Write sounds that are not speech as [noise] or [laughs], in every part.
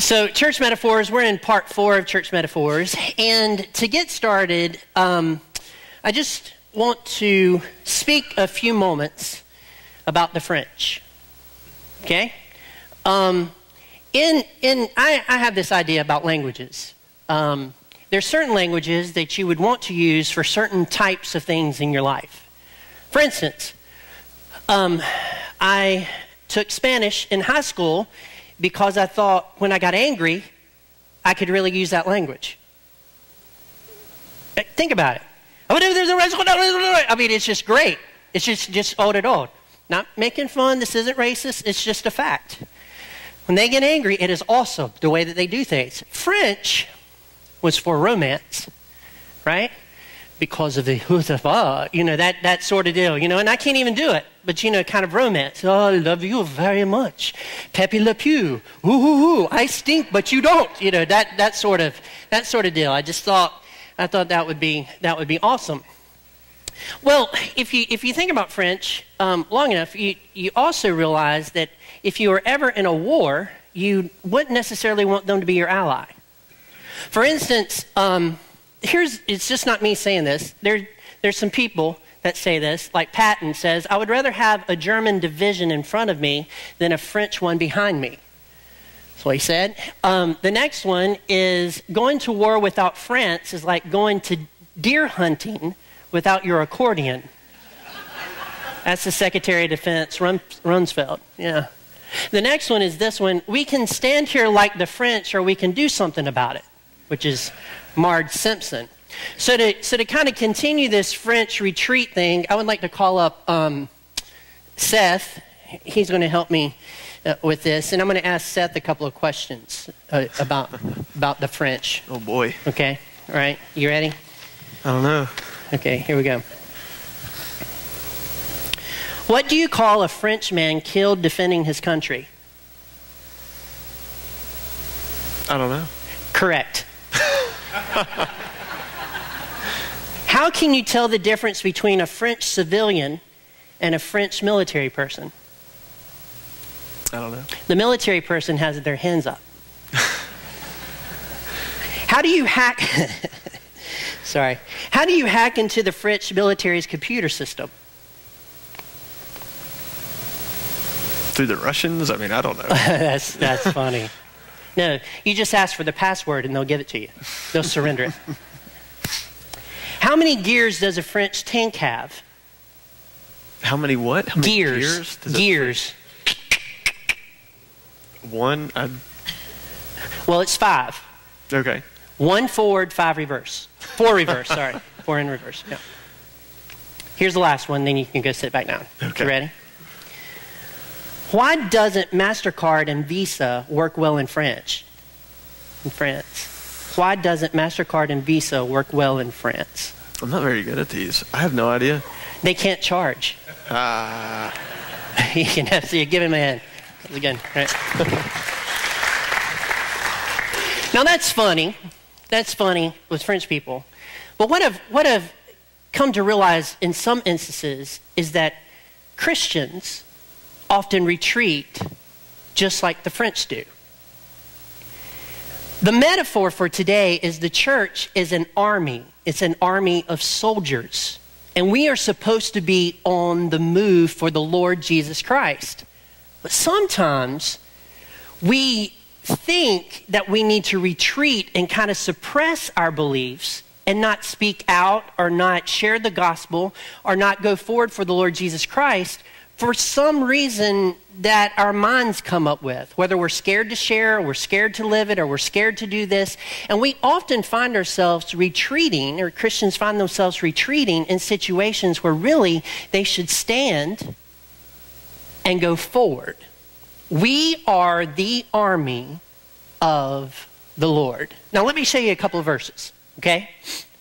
So, church metaphors, we're in part four of church metaphors. And to get started, um, I just want to speak a few moments about the French. Okay? Um, in, in, I, I have this idea about languages. Um, there's certain languages that you would want to use for certain types of things in your life. For instance, um, I took Spanish in high school because I thought when I got angry, I could really use that language. Eh, think about it. I mean, it's just great. It's just, just old and old. Not making fun. This isn't racist. It's just a fact. When they get angry, it is awesome the way that they do things. French was for romance, right? Because of the [laughs] you know, that, that sort of deal, you know, and I can't even do it, but, you know, kind of romance. Oh, I love you very much. Pepe Le Pew. Ooh, ooh, ooh, I stink, but you don't. You know, that, that sort of, that sort of deal. I just thought, I thought that would be, that would be awesome. Well, if you, if you think about French um, long enough, you, you also realize that if you were ever in a war, you wouldn't necessarily want them to be your ally. For instance, um, here's, it's just not me saying this. There, there's some people that say this, like Patton says, I would rather have a German division in front of me than a French one behind me. What he said. Um, the next one is going to war without France is like going to deer hunting without your accordion. That's the Secretary of Defense, Rumsfeld. Yeah. The next one is this one. We can stand here like the French, or we can do something about it, which is Marge Simpson. So to, so to kind of continue this French retreat thing, I would like to call up um, Seth. He's going to help me uh, with this, and I'm going to ask Seth a couple of questions uh, about about the French. Oh boy. Okay. All right. You ready? I don't know. Okay. Here we go. What do you call a French man killed defending his country? I don't know. Correct. [laughs] How can you tell the difference between a French civilian and a French military person? I don't know. The military person has their hands up. [laughs] How do you hack? [laughs] Sorry. How do you hack into the French military's computer system? Through the Russians? I mean, I don't know. that's, that's funny. No, you just ask for the password and they'll give it to you. They'll surrender it. [laughs] How many gears does a French tank have? How many what? How many gears. Gears. gears. One. I'd... Well, it's five. Okay. One forward, five reverse. Four reverse, sorry. [laughs] Four in reverse. Yeah. Here's the last one, then you can go sit back down. Okay. You ready? Why doesn't MasterCard and Visa work well in France? In France. Why doesn't MasterCard and Visa work well in France? I'm not very good at these. I have no idea. They can't charge. Ah. Uh... [laughs] you can have to give him a hand. Again, right? now that's funny. That's funny with French people. But what I've, what I've come to realize in some instances is that Christians often retreat just like the French do. The metaphor for today is the church is an army. It's an army of soldiers. And we are supposed to be on the move for the Lord Jesus Christ. But sometimes we think that we need to retreat and kind of suppress our beliefs and not speak out or not share the gospel or not go forward for the Lord Jesus Christ for some reason that our minds come up with, whether we're scared to share, or we're scared to live it, or we're scared to do this. And we often find ourselves retreating, or Christians find themselves retreating in situations where really they should stand and go forward. We are the army of the Lord. Now, let me show you a couple of verses, okay?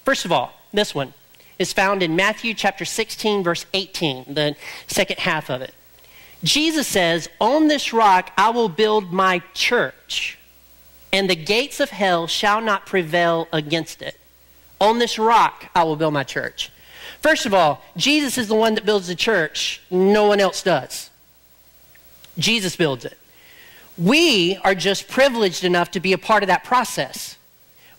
First of all, this one is found in Matthew chapter 16, verse 18, the second half of it. Jesus says, On this rock I will build my church, and the gates of hell shall not prevail against it. On this rock I will build my church. First of all, Jesus is the one that builds the church, no one else does. Jesus builds it. We are just privileged enough to be a part of that process.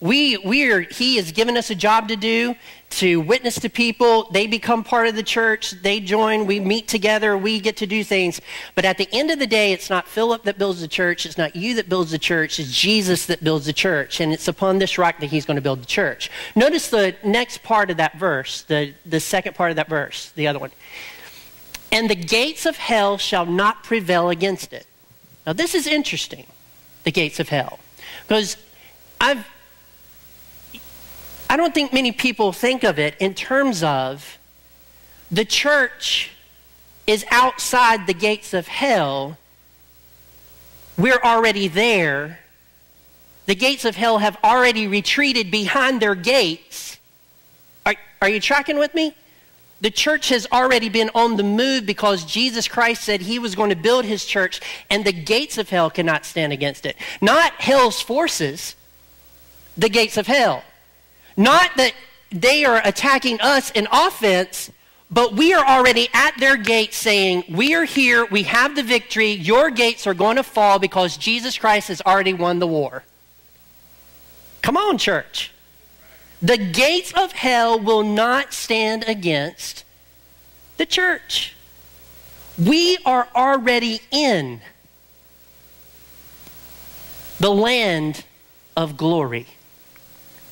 We, we are, he has given us a job to do to witness to people. They become part of the church. They join. We meet together. We get to do things. But at the end of the day, it's not Philip that builds the church. It's not you that builds the church. It's Jesus that builds the church. And it's upon this rock that he's going to build the church. Notice the next part of that verse, the, the second part of that verse, the other one. And the gates of hell shall not prevail against it. Now, this is interesting, the gates of hell. Because I've I don't think many people think of it in terms of the church is outside the gates of hell. We're already there. The gates of hell have already retreated behind their gates. Are, are you tracking with me? The church has already been on the move because Jesus Christ said he was going to build his church, and the gates of hell cannot stand against it. Not hell's forces, the gates of hell. Not that they are attacking us in offense, but we are already at their gates saying, We are here, we have the victory, your gates are going to fall because Jesus Christ has already won the war. Come on, church. The gates of hell will not stand against the church. We are already in the land of glory.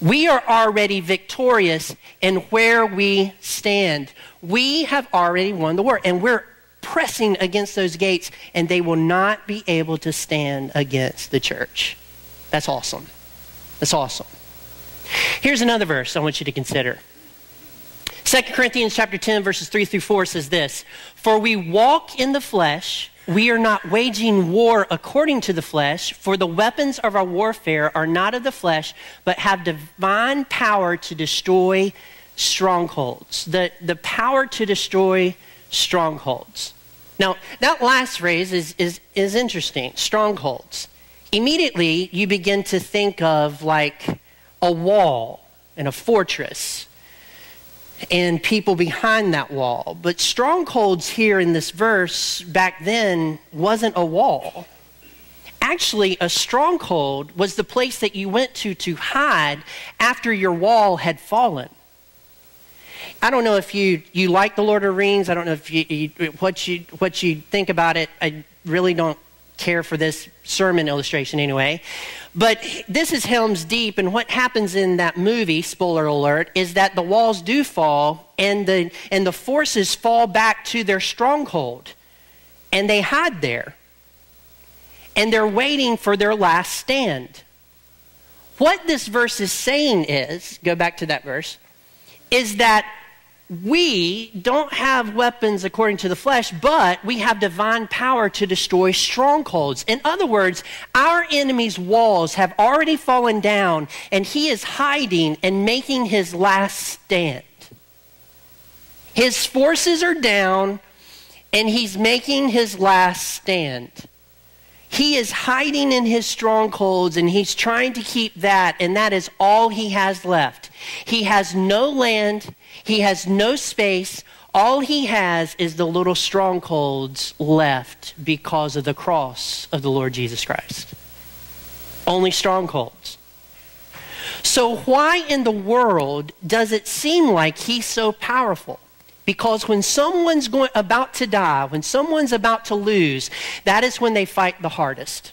We are already victorious in where we stand. We have already won the war, and we're pressing against those gates, and they will not be able to stand against the church. That's awesome. That's awesome. Here's another verse I want you to consider. 2 Corinthians chapter 10 verses 3 through 4 says this, "For we walk in the flesh, we are not waging war according to the flesh, for the weapons of our warfare are not of the flesh, but have divine power to destroy strongholds. The, the power to destroy strongholds. Now, that last phrase is, is, is interesting strongholds. Immediately, you begin to think of like a wall and a fortress and people behind that wall. But strongholds here in this verse back then wasn't a wall. Actually, a stronghold was the place that you went to to hide after your wall had fallen. I don't know if you, you like The Lord of Rings. I don't know if you, you, what, you, what you think about it. I really don't care for this sermon illustration anyway. But this is Helm's Deep, and what happens in that movie, spoiler alert, is that the walls do fall and the, and the forces fall back to their stronghold and they hide there. And they're waiting for their last stand. What this verse is saying is, go back to that verse, is that we don't have weapons according to the flesh, but we have divine power to destroy strongholds. In other words, our enemy's walls have already fallen down, and he is hiding and making his last stand. His forces are down, and he's making his last stand. He is hiding in his strongholds and he's trying to keep that, and that is all he has left. He has no land, he has no space. All he has is the little strongholds left because of the cross of the Lord Jesus Christ. Only strongholds. So, why in the world does it seem like he's so powerful? Because when someone's going, about to die, when someone's about to lose, that is when they fight the hardest.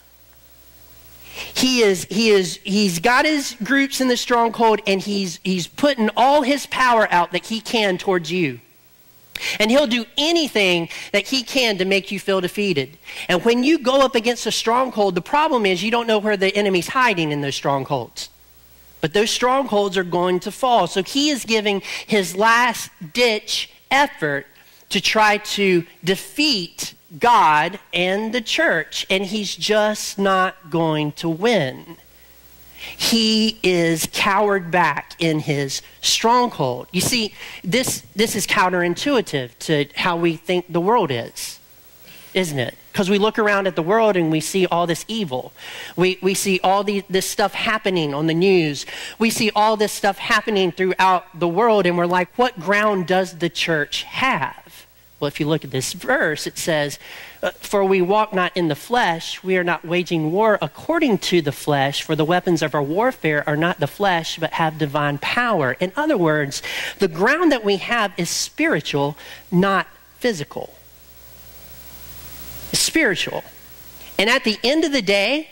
He is, he is, he's got his groups in the stronghold and he's, he's putting all his power out that he can towards you. And he'll do anything that he can to make you feel defeated. And when you go up against a stronghold, the problem is you don't know where the enemy's hiding in those strongholds. But those strongholds are going to fall. So he is giving his last ditch effort to try to defeat God and the church, and he's just not going to win. He is cowered back in his stronghold. You see, this, this is counterintuitive to how we think the world is, isn't it? Because we look around at the world and we see all this evil. We, we see all the, this stuff happening on the news. We see all this stuff happening throughout the world, and we're like, what ground does the church have? Well, if you look at this verse, it says, uh, For we walk not in the flesh, we are not waging war according to the flesh, for the weapons of our warfare are not the flesh, but have divine power. In other words, the ground that we have is spiritual, not physical. It's spiritual. And at the end of the day,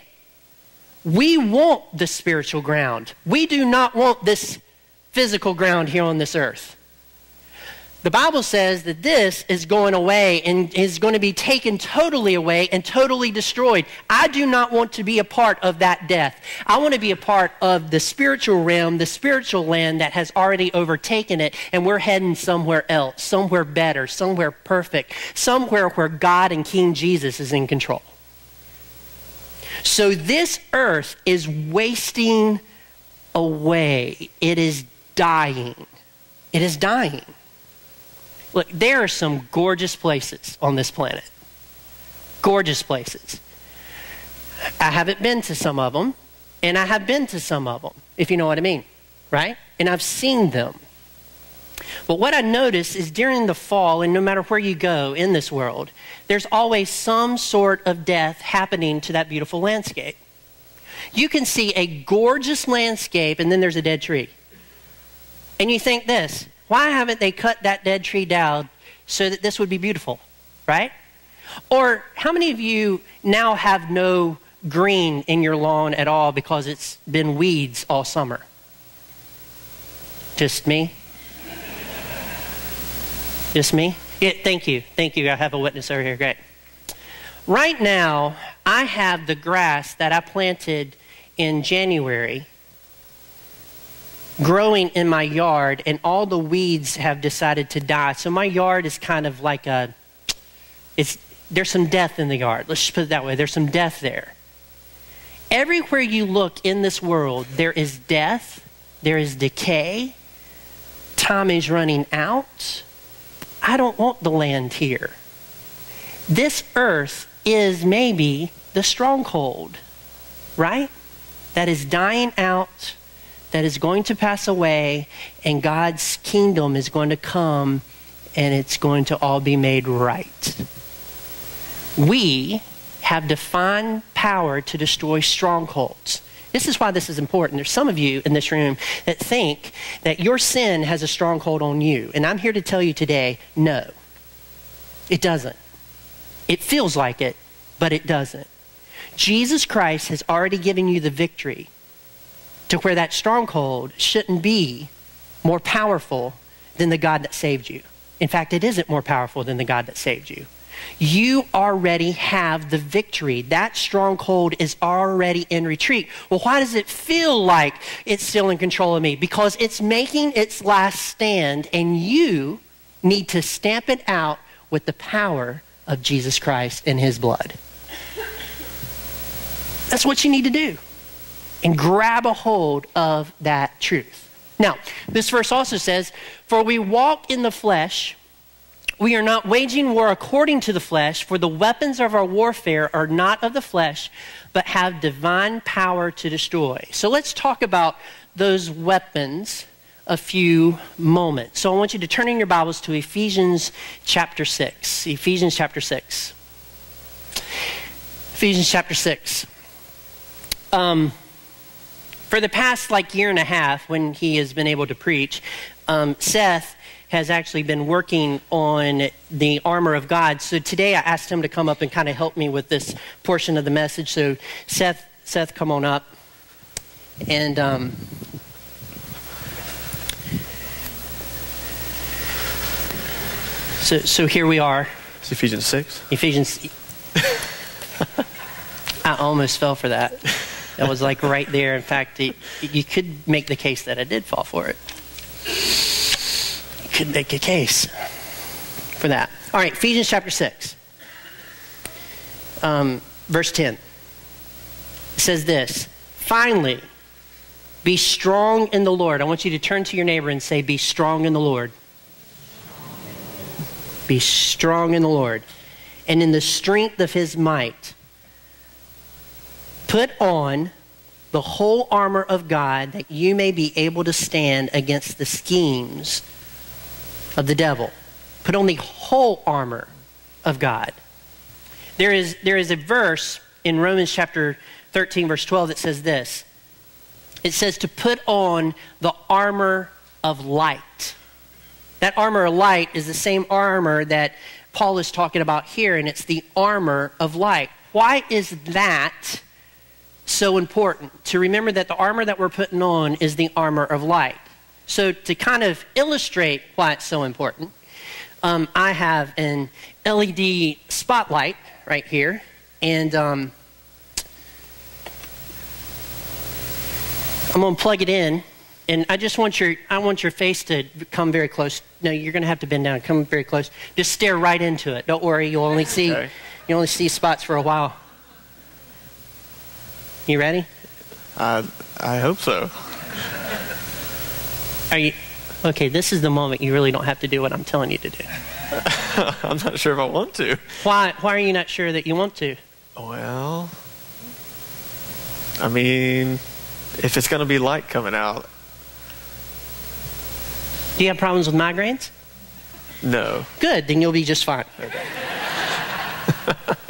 we want the spiritual ground. We do not want this physical ground here on this earth. The Bible says that this is going away and is going to be taken totally away and totally destroyed. I do not want to be a part of that death. I want to be a part of the spiritual realm, the spiritual land that has already overtaken it, and we're heading somewhere else, somewhere better, somewhere perfect, somewhere where God and King Jesus is in control. So this earth is wasting away. It is dying. It is dying. Look, there are some gorgeous places on this planet. Gorgeous places. I haven't been to some of them, and I have been to some of them, if you know what I mean, right? And I've seen them. But what I notice is during the fall, and no matter where you go in this world, there's always some sort of death happening to that beautiful landscape. You can see a gorgeous landscape, and then there's a dead tree. And you think this why haven't they cut that dead tree down so that this would be beautiful, right? Or how many of you now have no green in your lawn at all because it's been weeds all summer? Just me? Just me? Yeah, thank you. Thank you. I have a witness over here. Great. Right now, I have the grass that I planted in January growing in my yard, and all the weeds have decided to die. So my yard is kind of like a, it's, there's some death in the yard. Let's just put it that way. There's some death there. Everywhere you look in this world, there is death, there is decay, time is running out. I don't want the land here. This earth is maybe the stronghold, right? That is dying out that is going to pass away, and God's kingdom is going to come, and it's going to all be made right. We have divine power to destroy strongholds. This is why this is important. There's some of you in this room that think that your sin has a stronghold on you. And I'm here to tell you today no, it doesn't. It feels like it, but it doesn't. Jesus Christ has already given you the victory to where that stronghold shouldn't be more powerful than the God that saved you. In fact, it isn't more powerful than the God that saved you. You already have the victory. That stronghold is already in retreat. Well, why does it feel like it's still in control of me? Because it's making its last stand, and you need to stamp it out with the power of Jesus Christ and his blood. That's what you need to do and grab a hold of that truth. Now, this verse also says, For we walk in the flesh, we are not waging war according to the flesh, for the weapons of our warfare are not of the flesh, but have divine power to destroy. So let's talk about those weapons a few moments. So I want you to turn in your Bibles to Ephesians chapter 6. Ephesians chapter 6. Ephesians chapter 6. Um, for the past like year and a half, when he has been able to preach, um, Seth has actually been working on the armor of God. So today I asked him to come up and kind of help me with this portion of the message. So Seth, Seth, come on up. And um, so, so here we are. It's Ephesians 6. Ephesians. [laughs] I almost fell for that. That was like right there. In fact, it, you could make the case that I did fall for it. You could make a case for that. All right, Ephesians chapter 6, um, verse 10. It says this Finally, be strong in the Lord. I want you to turn to your neighbor and say, Be strong in the Lord. Be strong in the Lord. And in the strength of his might, Put on the whole armor of God that you may be able to stand against the schemes of the devil. Put on the whole armor of God. There is, there is a verse in Romans chapter 13, verse 12, that says this it says to put on the armor of light. That armor of light is the same armor that Paul is talking about here, and it's the armor of light. Why is that so important? To remember that the armor that we're putting on is the armor of light. So, to kind of illustrate why it's so important, um, I have an LED spotlight right here, and um, I'm going to plug it in, and I just want your I want your face to come very close. No, you're going to have to bend down. Come very close. Just stare right into it. Don't worry. You'll only see Okay. you only see spots for a while. You ready? I, I hope so. Are you okay? This is the moment you really don't have to do what I'm telling you to do. [laughs] I'm not sure if I want to. Why? Why are you not sure that you want to? Well, I mean, if it's going to be light coming out, Do you have problems with migraines? no. Good. Then you'll be just fine. [laughs]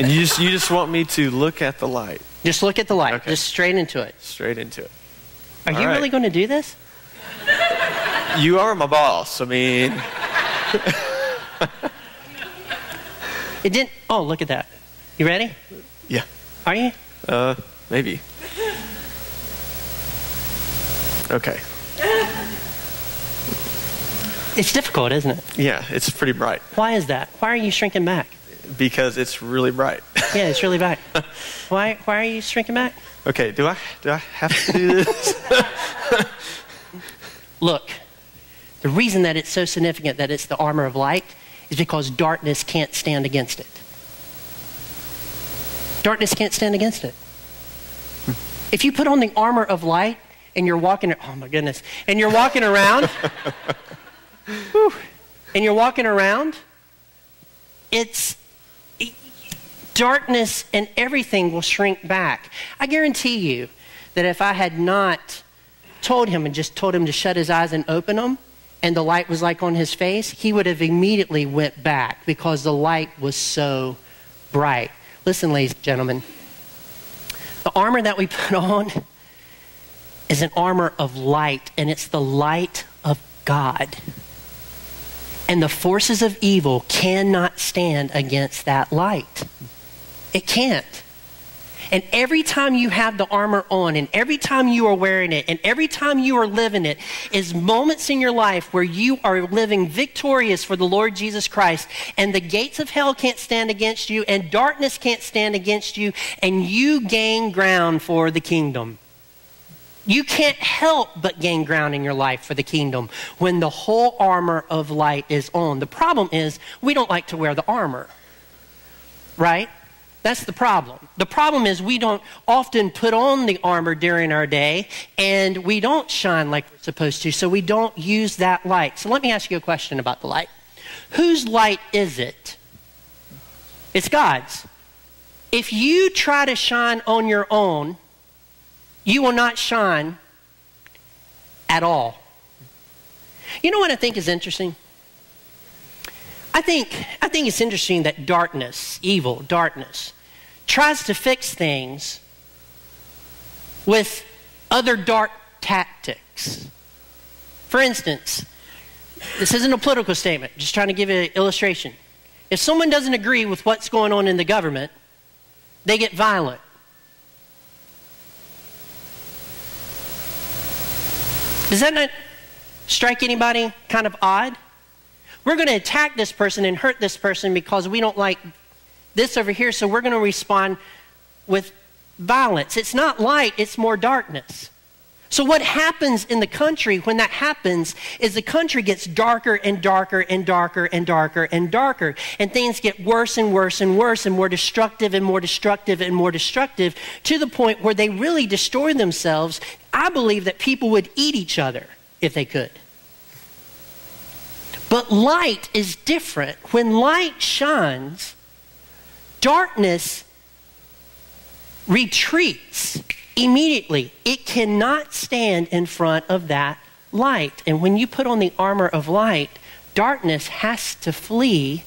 And you just you just want me to look at the light Just look at the light. Okay. Just straight into it. straight into it. Are All you right. really going to do this? You are my boss. I mean, It didn't. Oh, look at that. You ready? yeah. Are you? Uh, maybe. Okay. It's difficult, isn't it? Yeah, it's pretty bright Why is that? Why are you shrinking back? Because it's really bright. [laughs] Yeah, it's really bright. why? Why are you shrinking back? okay, do I do I have to do this? [laughs] Look, the reason that it's so significant that it's the armor of light is because darkness can't stand against it. Darkness can't stand against it. Hmm. If you put on the armor of light and you're walking, oh my goodness, and you're walking around, [laughs] whew, and you're walking around, it's darkness and everything will shrink back. I guarantee you that if I had not told him and just told him to shut his eyes and open them, and the light was like on his face, he would have immediately went back because the light was so bright. Listen, ladies and gentlemen, the armor that we put on is an armor of light, and it's the light of God. And the forces of evil cannot stand against that light. It can't. And every time you have the armor on, and every time you are wearing it, and every time you are living it, is moments in your life where you are living victorious for the Lord Jesus Christ, and the gates of hell can't stand against you, and darkness can't stand against you, and you gain ground for the kingdom. You can't help but gain ground in your life for the kingdom when the whole armor of light is on. The problem is we don't like to wear the armor, right? That's the problem. The problem is we don't often put on the armor during our day and we don't shine like we're supposed to, so we don't use that light. So let me ask you a question about the light. Whose light is it? It's God's. If you try to shine on your own, you will not shine at all. You know what I think is interesting? I think, I think it's interesting that darkness, evil, darkness, tries to fix things with other dark tactics. For instance, this isn't a political statement, just trying to give an illustration. If someone doesn't agree with what's going on in the government, they get violent. Does that not strike anybody kind of odd? We're going to attack this person and hurt this person because we don't like this over here, so we're going to respond with violence. It's not light, it's more darkness. So, what happens in the country when that happens is the country gets darker and darker and darker and darker and darker. And things get worse and worse and worse and more destructive and more destructive and more destructive to the point where they really destroy themselves. I believe that people would eat each other if they could. But light is different. When light shines, darkness retreats. immediately. It cannot stand in front of that light. And when you put on the armor of light, darkness has to flee,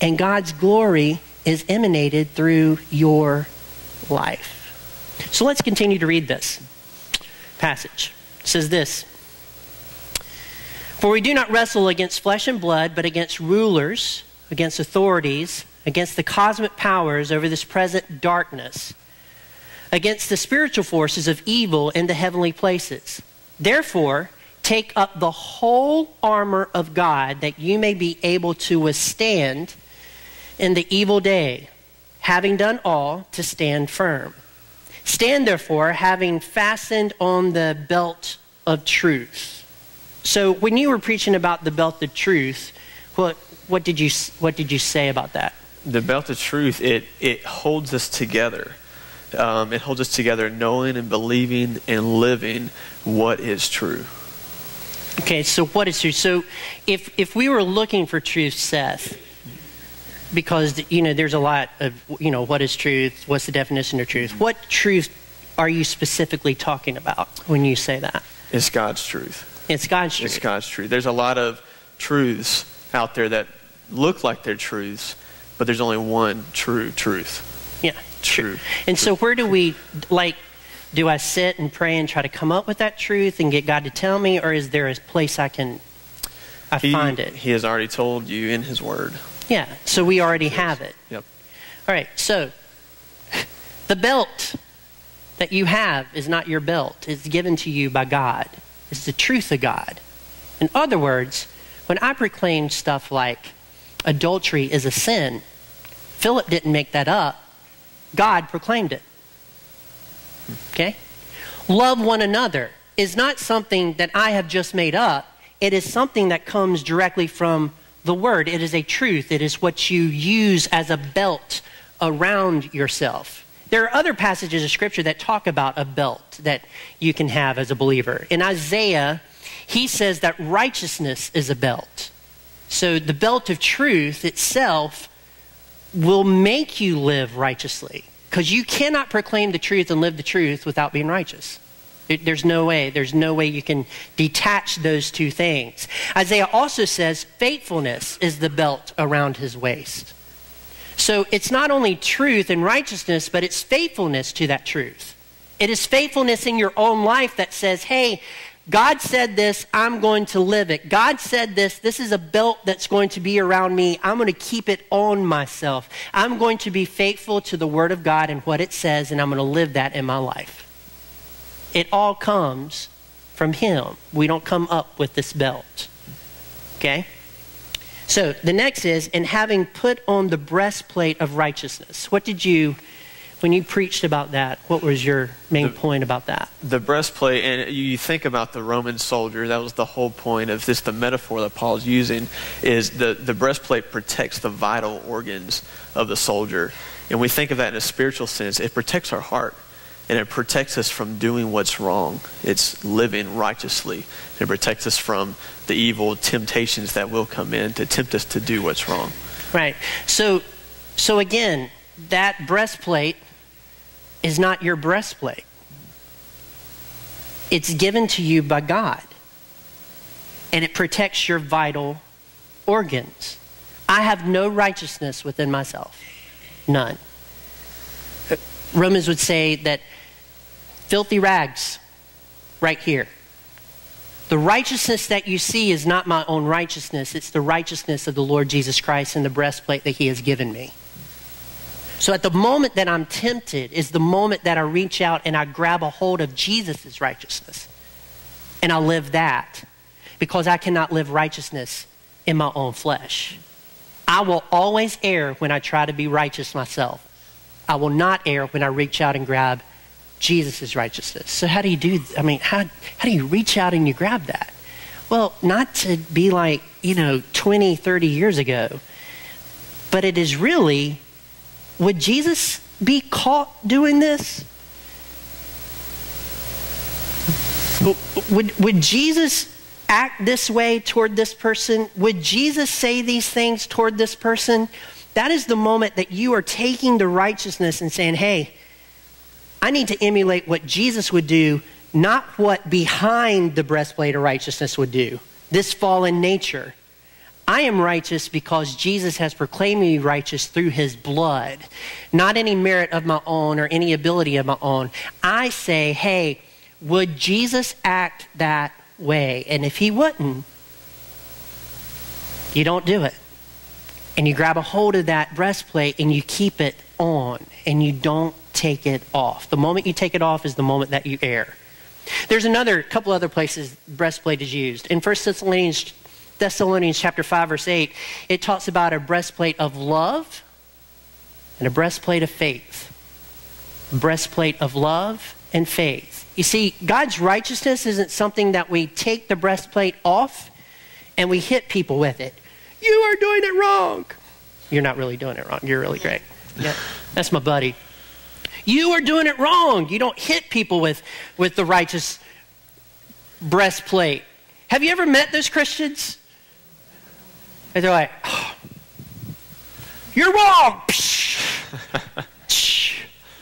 and God's glory is emanated through your life. So let's continue to read this passage. It says this For we do not wrestle against flesh and blood, but against rulers, against authorities, against the cosmic powers over this present darkness, against the spiritual forces of evil in the heavenly places. Therefore, take up the whole armor of God that you may be able to withstand in the evil day, having done all to stand firm. Stand therefore, having fastened on the belt of truth. So, when you were preaching about the belt of truth, what, what, did, you, what did you say about that? The belt of truth, it, it holds us together. Um, it holds us together knowing and believing and living what is true. Okay, so what is truth? So, if, if we were looking for truth, Seth, because you know there's a lot of you know what is truth what's the definition of truth what truth are you specifically talking about when you say that it's god's truth it's god's truth. It's god's truth. There's a lot of truths out there that look like they're truths but there's only one true truth. Yeah. True. And so where do we like do i sit and pray and try to come up with that truth and get god to tell me or is there a place i can i he, find it? he has already told you in his word. Yeah, so we already have it. Yep. All right, so the belt that you have is not your belt, it's given to you by God. It's the truth of God. In other words, when I proclaim stuff like adultery is a sin, Philip didn't make that up, God proclaimed it. Okay? Love one another is not something that I have just made up, it is something that comes directly from the word. It is a truth. It is what you use as a belt around yourself. There are other passages of scripture that talk about a belt that you can have as a believer. In Isaiah, he says that righteousness is a belt. So the belt of truth itself will make you live righteously because you cannot proclaim the truth and live the truth without being righteous. There's no way. There's no way you can detach those two things. Isaiah also says faithfulness is the belt around his waist. So it's not only truth and righteousness, but it's faithfulness to that truth. It is faithfulness in your own life that says, hey, God said this, I'm going to live it. God said this, this is a belt that's going to be around me. I'm going to keep it on myself. I'm going to be faithful to the Word of God and what it says, and I'm going to live that in my life. It all comes from Him. We don't come up with this belt. Okay? So the next is, in having put on the breastplate of righteousness. What did you, when you preached about that, what was your main the, point about that? The breastplate, and you think about the Roman soldier, that was the whole point of this, the metaphor that Paul's using, is the, the breastplate protects the vital organs of the soldier. And we think of that in a spiritual sense, it protects our heart and it protects us from doing what's wrong. It's living righteously. It protects us from the evil temptations that will come in to tempt us to do what's wrong. Right. So, so again, that breastplate is not your breastplate. It's given to you by God, and it protects your vital organs. I have no righteousness within myself, none. Romans would say that filthy rags right here. The righteousness that you see is not my own righteousness, it's the righteousness of the Lord Jesus Christ and the breastplate that He has given me. So at the moment that I'm tempted is the moment that I reach out and I grab a hold of Jesus' righteousness. And I live that because I cannot live righteousness in my own flesh. I will always err when I try to be righteous myself. I will not err when I reach out and grab Jesus' righteousness. So how do you do, I mean, how, how do you reach out and you grab that? Well, not to be like, you know, 20, 30 years ago, but it is really, would Jesus be caught doing this? Would, would Jesus act this way toward this person? Would Jesus say these things toward this person? That is the moment that you are taking the righteousness and saying, hey, I need to emulate what Jesus would do, not what behind the breastplate of righteousness would do. This fallen nature. I am righteous because Jesus has proclaimed me righteous through his blood, not any merit of my own or any ability of my own. I say, hey, would Jesus act that way? And if he wouldn't, you don't do it. And you grab a hold of that breastplate and you keep it on and you don't take it off. The moment you take it off is the moment that you err. There's another couple other places breastplate is used. In 1 Thessalonians Thessalonians chapter 5 verse 8, it talks about a breastplate of love and a breastplate of faith. Breastplate of love and faith. You see, God's righteousness isn't something that we take the breastplate off and we hit people with it. You are doing it wrong. You're not really doing it wrong. You're really great. Yeah, that's my buddy. You are doing it wrong. You don't hit people with, with the righteous breastplate. Have you ever met those Christians? And they're like, oh, you're wrong. [laughs]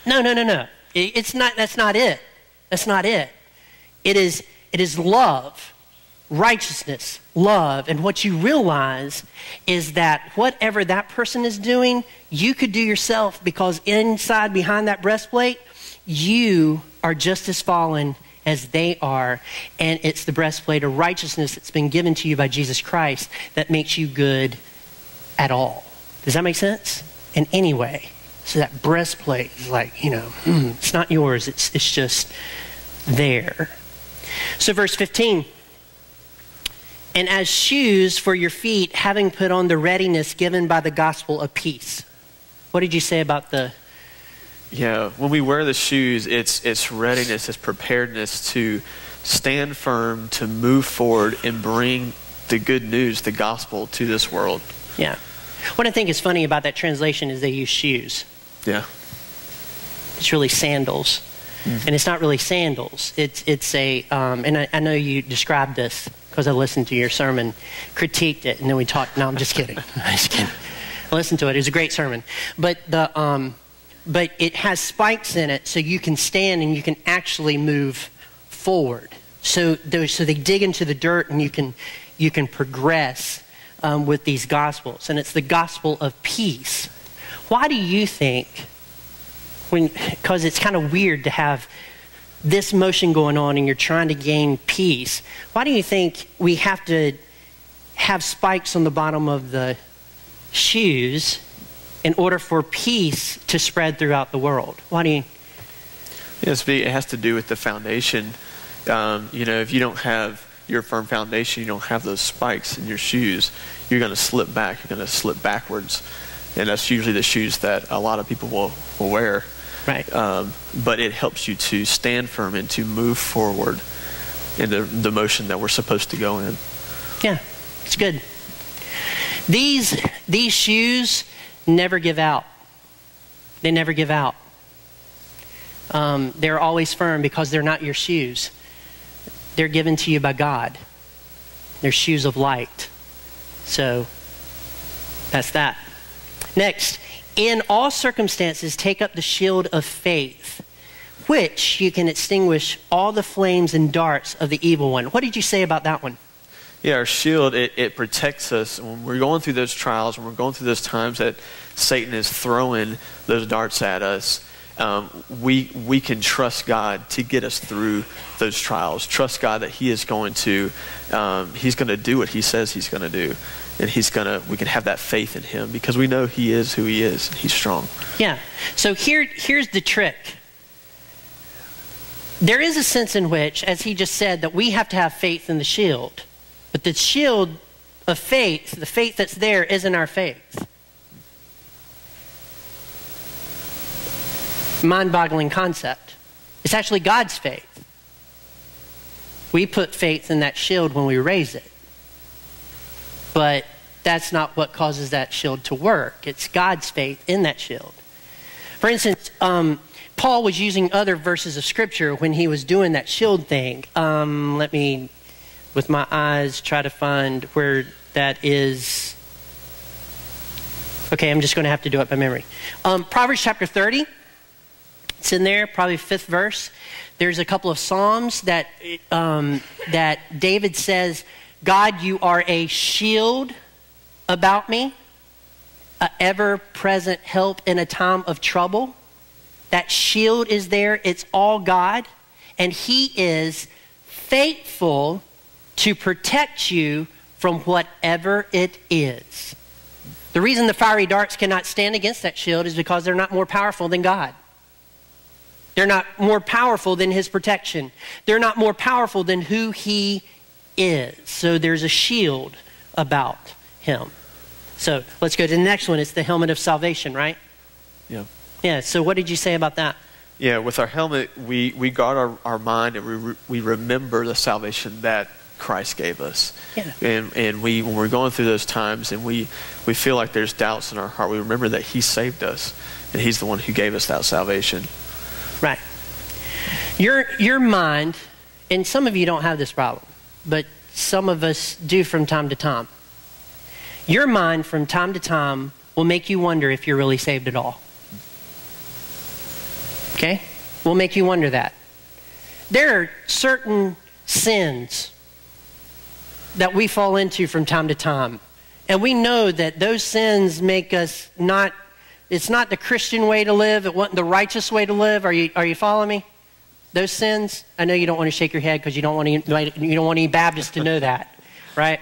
no, no, no, no. It's not, that's not it. That's not it. It is, it is love, righteousness, love. And what you realize is that whatever that person is doing, you could do yourself because inside, behind that breastplate, you are just as fallen as they are. And it's the breastplate of righteousness that's been given to you by Jesus Christ that makes you good at all. Does that make sense? In any way. So that breastplate is like, you know, mm, it's not yours, it's, it's just there. So, verse 15. And as shoes for your feet, having put on the readiness given by the gospel of peace. What did you say about the yeah, when we wear the shoes, it's, it's readiness, it's preparedness to stand firm, to move forward, and bring the good news, the gospel, to this world. Yeah. What I think is funny about that translation is they use shoes. Yeah. It's really sandals. Mm-hmm. And it's not really sandals. It's, it's a, um, and I, I know you described this because I listened to your sermon, critiqued it, and then we talked. No, I'm just kidding. [laughs] I'm just kidding. I listened to it. It was a great sermon. But the, um, but it has spikes in it so you can stand and you can actually move forward. So, those, so they dig into the dirt and you can, you can progress um, with these gospels. And it's the gospel of peace. Why do you think, When because it's kind of weird to have this motion going on and you're trying to gain peace, why do you think we have to have spikes on the bottom of the shoes in order for peace to spread throughout the world? Why do you? Yes, it has to do with the foundation. Um, you know, if you don't have your firm foundation, you don't have those spikes in your shoes, you're going to slip back. You're going to slip backwards, and that's usually the shoes that a lot of people will, will wear. Right. Um, but it helps you to stand firm and to move forward in the, the motion that we're supposed to go in. Yeah, it's good. These these shoes never give out. They never give out. Um, they're always firm because they're not your shoes. They're given to you by God. They're shoes of light. So that's that. Next, in all circumstances, take up the shield of faith, which you can extinguish all the flames and darts of the evil one. What did you say about that one? Yeah, our shield, it, it protects us when we're going through those trials, when we're going through those times that Satan is throwing those darts at us. Um, we, we can trust God to get us through those trials. Trust God that He is going to, um, He's going to do what He says He's going to do. And He's to, we can have that faith in Him because we know He is who He is. And he's strong. Yeah. So here, here's the trick. There is a sense in which, as he just said, that we have to have faith in the shield. But the shield of faith, the faith that's there, isn't our faith. Mind boggling concept. It's actually God's faith. We put faith in that shield when we raise it. But that's not what causes that shield to work. It's God's faith in that shield. For instance, um, Paul was using other verses of Scripture when he was doing that shield thing. Um, let me with my eyes try to find where that is. Okay, I'm just going to have to do it by memory. Um, Proverbs chapter 30, It's in there, probably fifth verse. There's a couple of Psalms that, um, that David says, God, you are a shield about me, a ever present help in a time of trouble. That shield is there, it's all God, and He is faithful to protect you from whatever it is. The reason the fiery darts cannot stand against that shield is because they're not more powerful than God. They're not more powerful than His protection. They're not more powerful than who He is. So there's a shield about Him. So let's go to the next one. It's the helmet of salvation, right? Yeah. Yeah, so what did you say about that? Yeah, with our helmet, we, we guard our, our mind and we, re, we remember the salvation that Christ gave us. Yeah. And, and we, when we're going through those times and we, we feel like there's doubts in our heart, we remember that He saved us and He's the one who gave us that salvation. Right. Your, your mind, and some of you don't have this problem, but some of us do from time to time. Your mind, from time to time, will make you wonder if you're really saved at all. Okay? Will make you wonder that. There are certain sins that we fall into from time to time. And we know that those sins make us not, it's not the Christian way to live, it wasn't the righteous way to live. Are you, are you following me? Those sins, I know you don't want to shake your head because you don't want any, you don't want any Baptists to know that, right?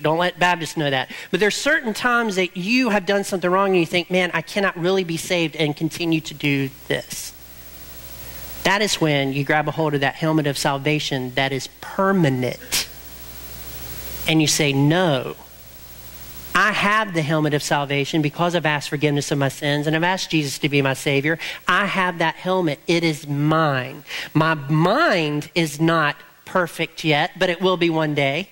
Don't let Baptists know that. But there's certain times that you have done something wrong and you think, man, I cannot really be saved and continue to do this. That is when you grab a hold of that helmet of salvation that is permanent. And you say, no, I have the helmet of salvation because I've asked forgiveness of my sins and I've asked Jesus to be my Savior. I have that helmet. It is mine. My mind is not perfect yet, but it will be one day.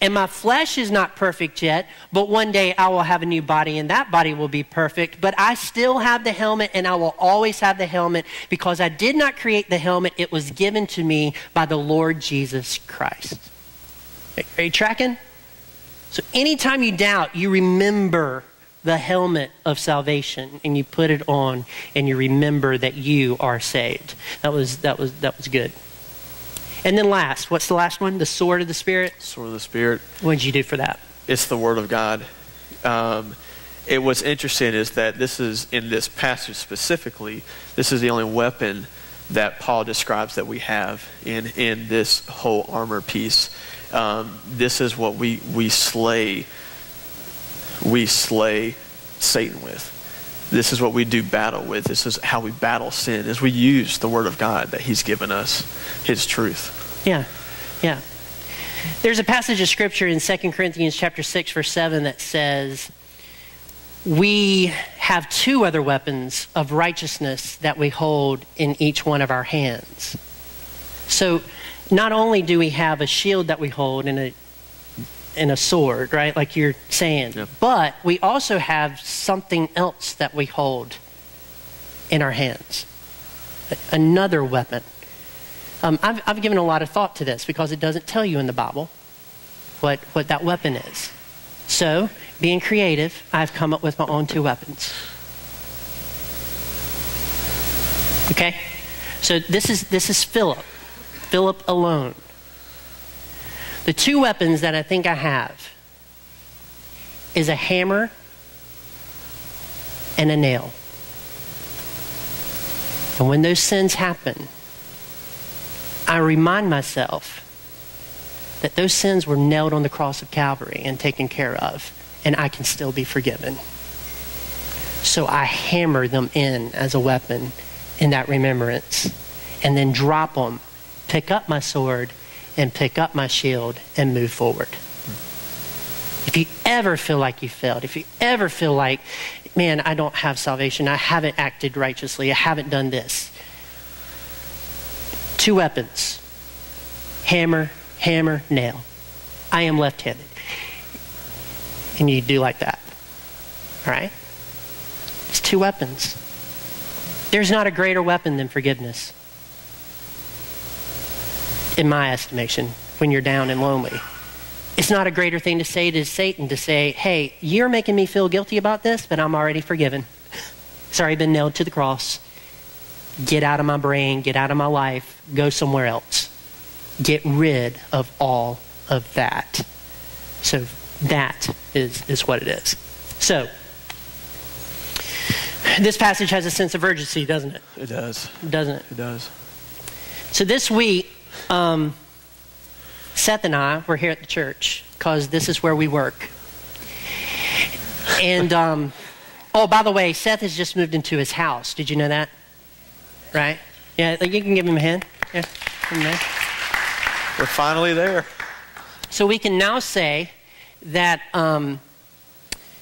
And my flesh is not perfect yet, but one day I will have a new body and that body will be perfect. But I still have the helmet and I will always have the helmet because I did not create the helmet. It was given to me by the Lord Jesus Christ. Are you tracking? So anytime you doubt, you remember the helmet of salvation and you put it on and you remember that you are saved. That was, that was, that was good. And then last, what's the last one? The sword of the Spirit? Sword of the Spirit. What did you do for that? It's the Word of God. Um, it, what's interesting is that this is, in this passage specifically, this is the only weapon that Paul describes that we have in, in this whole armor piece. Um, this is what we, we slay, we slay Satan with. This is what we do battle with. This is how we battle sin, is we use the Word of God that He's given us, His truth. Yeah, yeah. There's a passage of Scripture in 2 Corinthians chapter 6, verse 7 that says, we have two other weapons of righteousness that we hold in each one of our hands. So not only do we have a shield that we hold and a and a sword, right? Like you're saying, Yep. but we also have something else that we hold in our hands. Another weapon. Um, I've, I've given a lot of thought to this because it doesn't tell you in the Bible what, what that weapon is. So, being creative, I've come up with my own two weapons. Okay? So this is this is Philip. Philip alone. The two weapons that I think I have is a hammer and a nail. And when those sins happen, I remind myself that those sins were nailed on the cross of Calvary and taken care of, and I can still be forgiven. So I hammer them in as a weapon in that remembrance, and then drop them, pick up my sword, and pick up my shield and move forward. If you ever feel like you failed, if you ever feel like, man, I don't have salvation, I haven't acted righteously, I haven't done this, two weapons hammer, hammer, nail. I am left handed. And you do like that. All right? It's two weapons. There's not a greater weapon than forgiveness, in my estimation, when you're down and lonely. It's not a greater thing to say to Satan to say, hey, you're making me feel guilty about this, but I'm already forgiven. It's already been nailed to the cross. get out of my brain, get out of my life, go somewhere else. Get rid of all of that. So that is, is what it is. So, this passage has a sense of urgency, doesn't it? It does. Doesn't it? It does. So this week, um, Seth and I were here at the church because this is where we work. And, um, oh, by the way, Seth has just moved into his house. Did you know that? Right? Yeah, you can give him a hand. Yeah, We're finally there. So we can now say that um,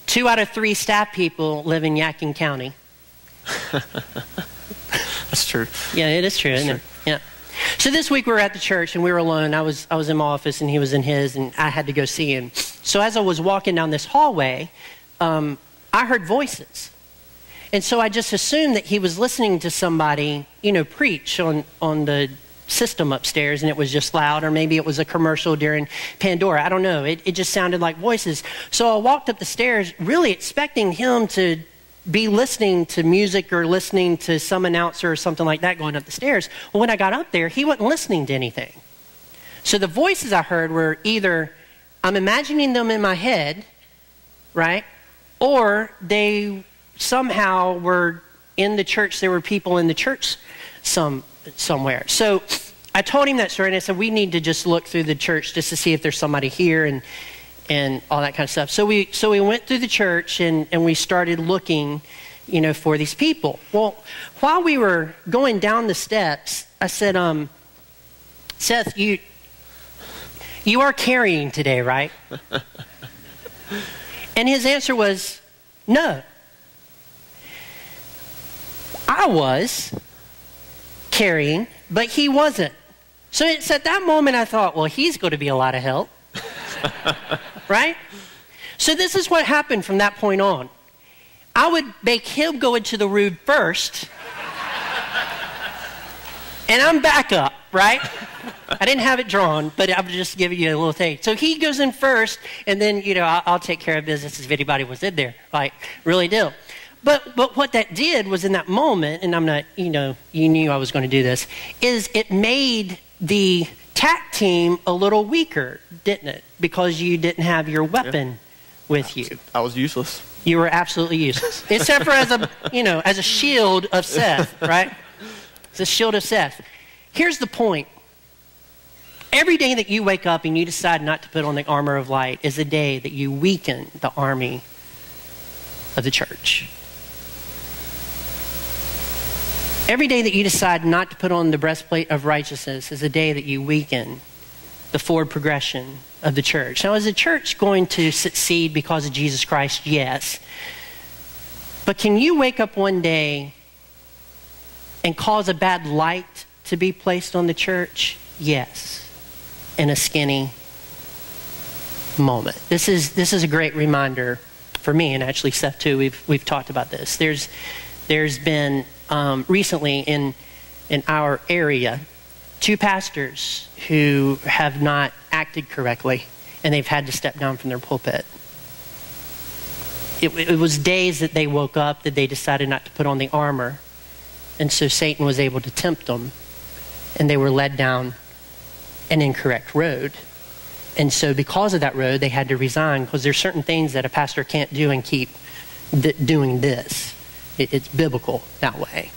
two out of three staff people live in Yadkin County. [laughs] That's true. Yeah, it is true, isn't it? So this week we were at the church and we were alone. I was I was in my office and he was in his, and I had to go see him. So as I was walking down this hallway, um, I heard voices, and so I just assumed that he was listening to somebody, you know, preach on on the system upstairs and it was just loud, or maybe it was a commercial during Pandora. I don't know. It, it just sounded like voices. So I walked up the stairs, really expecting him to be listening to music or listening to some announcer or something like that going up the stairs. Well, when I got up there, he wasn't listening to anything. So the voices I heard were either I'm imagining them in my head, right? Or they somehow were in the church. There were people in the church some, somewhere. So I told him that story and I said, we need to just look through the church just to see if there's somebody here. And and all that kind of stuff. So we, so we went through the church and, and we started looking, you know, for these people. Well, while we were going down the steps, I said, um, Seth, you, you are carrying today, right? [laughs] and his answer was, no. I was carrying, but he wasn't. So it's at that moment I thought, well, he's going to be a lot of help. [laughs] right? So this is what happened from that point on. I would make him go into the room first, and I'm back up, right? I didn't have it drawn, but I'm just giving you a little thing. So he goes in first, and then, you know, I'll, I'll take care of business if anybody was in there. Like, really do. But, but what that did was in that moment, and I'm not, you know, you knew I was going to do this, is it made the TAC team a little weaker, didn't it? Because you didn't have your weapon yeah. with you. I was useless. You were absolutely useless. [laughs] Except for as a, you know, as a shield of [laughs] Seth, right? It's a shield of Seth. Here's the point. Every day that you wake up and you decide not to put on the armor of light is a day that you weaken the army of the church. Every day that you decide not to put on the breastplate of righteousness is a day that you weaken the forward progression of the church. Now, is the church going to succeed because of Jesus Christ? Yes. But can you wake up one day and cause a bad light to be placed on the church? Yes. In a skinny moment. This is, this is a great reminder for me, and actually Seth too. We've, we've talked about this. There's, there's been um, recently in, in our area two pastors who have not acted correctly and they've had to step down from their pulpit. It, it, was days that they woke up that they decided not to put on the armor. And so Satan was able to tempt them. And they were led down an incorrect road. And so, because of that road, they had to resign because there's certain things that a pastor can't do and keep th- doing this. It, it's biblical that way.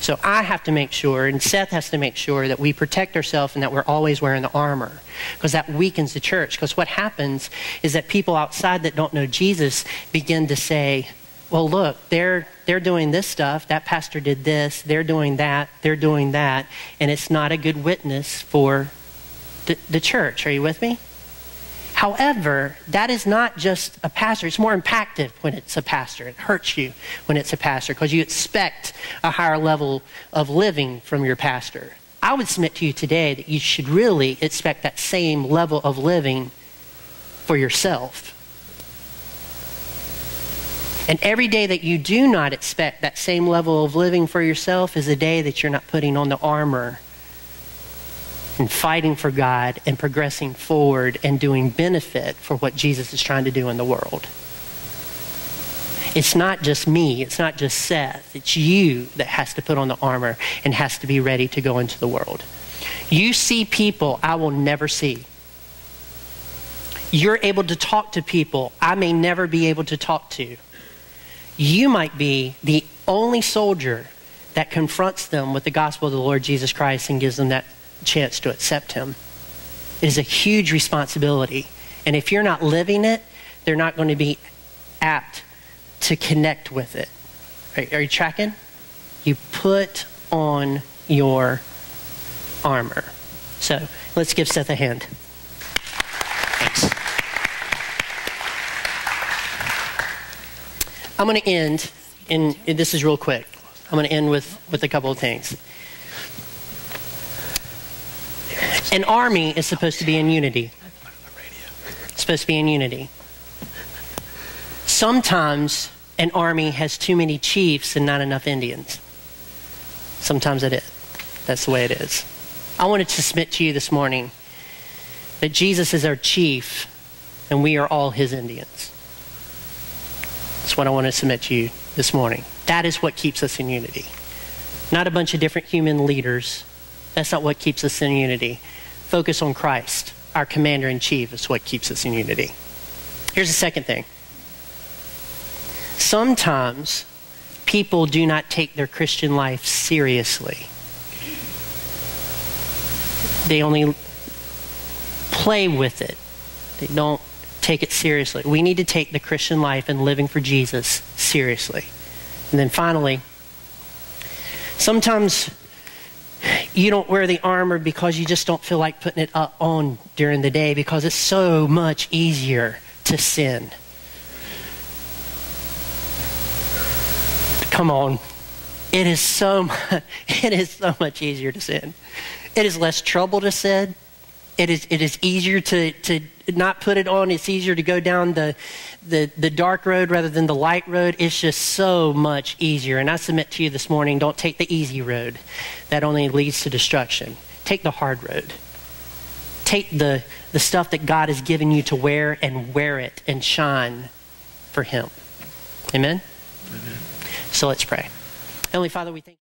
So I have to make sure, and Seth has to make sure, that we protect ourselves and that we're always wearing the armor, because that weakens the church. Because what happens is that people outside that don't know Jesus begin to say, well, look, they're, they're doing this stuff. That pastor did this. They're doing that. They're doing that. And it's not a good witness for the, the church. Are you with me? However, that is not just a pastor. It's more impactful when it's a pastor. It hurts you when it's a pastor because you expect a higher level of living from your pastor. I would submit to you today that you should really expect that same level of living for yourself. And every day that you do not expect that same level of living for yourself is a day that you're not putting on the armor and fighting for God and progressing forward and doing benefit for what Jesus is trying to do in the world. It's not just me, it's not just Seth. It's you that has to put on the armor and has to be ready to go into the world. You see people I will never see. You're able to talk to people I may never be able to talk to. You might be the only soldier that confronts them with the gospel of the Lord Jesus Christ and gives them that chance to accept Him. It is a huge responsibility. And if you're not living it, they're not going to be apt to connect with it. Are, are you tracking? You put on your armor. So let's give Seth a hand. Thanks. I'm going to end, and this is real quick. I'm going to end with, with a couple of things. An army is supposed to be in unity. It's supposed to be in unity. Sometimes an army has too many chiefs and not enough Indians. Sometimes it is. That's the way it is. I wanted to submit to you this morning that Jesus is our chief and we are all his Indians. That's what I want to submit to you this morning. That is what keeps us in unity. Not a bunch of different human leaders. That's not what keeps us in unity. Focus on Christ, our commander in chief, is what keeps us in unity. Here's the second thing. Sometimes people do not take their Christian life seriously. They only play with it. They don't take it seriously. We need to take the Christian life and living for Jesus seriously. And then finally, sometimes you don't wear the armor because you just don't feel like putting it on during the day because it's so much easier to sin. Come on. It is so much, [laughs] it is so much easier to sin. It is less trouble to sin. It is, it is easier to, to not put it on. It's easier to go down the, the, the dark road rather than the light road. It's just so much easier. And I submit to you this morning don't take the easy road, that only leads to destruction. Take the hard road. Take the, the stuff that God has given you to wear and wear it and shine for Him. Amen? Amen. So let's pray. Heavenly Father, we thank